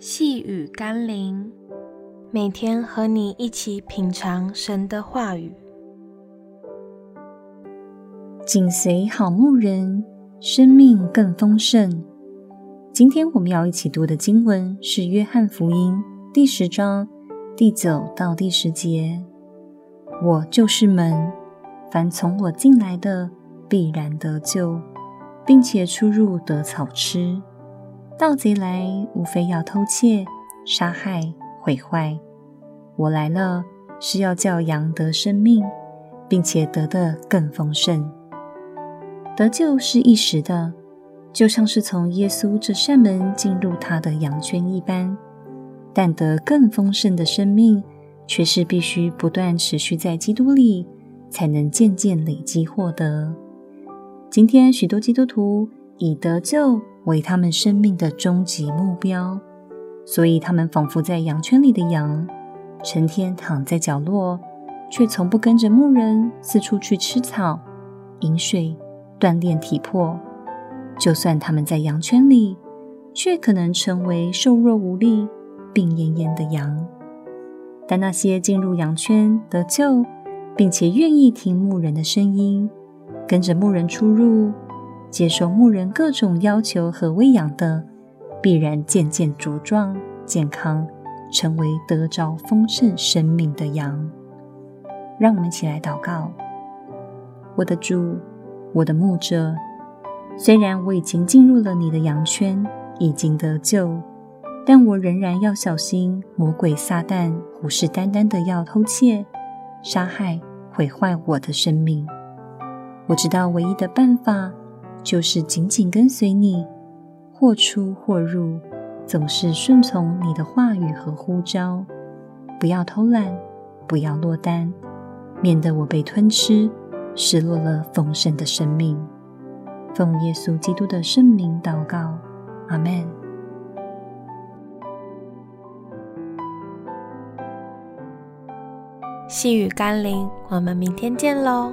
细雨甘霖，每天和你一起品尝神的话语，紧随好牧人，生命更丰盛。今天我们要一起读的经文是《约翰福音》第十章第九到第十节。我就是门，凡从我进来的，必然得救，并且出入得草吃。盗贼来，无非要偷窃、杀害、毁坏。我来了，是要叫羊得生命，并且得的更丰盛。得救是一时的，就像是从耶稣这扇门进入他的羊圈一般；但得更丰盛的生命，却是必须不断持续在基督里，才能渐渐累积获得。今天许多基督徒以得救为他们生命的终极目标，所以他们仿佛在羊圈里的羊，成天躺在角落，却从不跟着牧人四处去吃草、饮水、锻炼体魄。就算他们在羊圈里，却可能成为瘦弱无力、病恹恹的羊。但那些进入羊圈得救，并且愿意听牧人的声音，跟着牧人出入，接受牧人各种要求和喂养的，必然渐渐茁壮、健康，成为得着丰盛生命的羊。让我们一起来祷告：我的主，我的牧者，虽然我已经进入了你的羊圈，已经得救，但我仍然要小心魔鬼撒旦虎视眈眈的要偷窃、杀害、毁坏我的生命。我知道唯一的办法。就是紧紧跟随你，或出或入，总是顺从你的话语和呼召。不要偷懒，不要落单，免得我被吞吃，失落了丰盛的生命。奉耶稣基督的圣名祷告，阿门。细雨甘霖，我们明天见喽。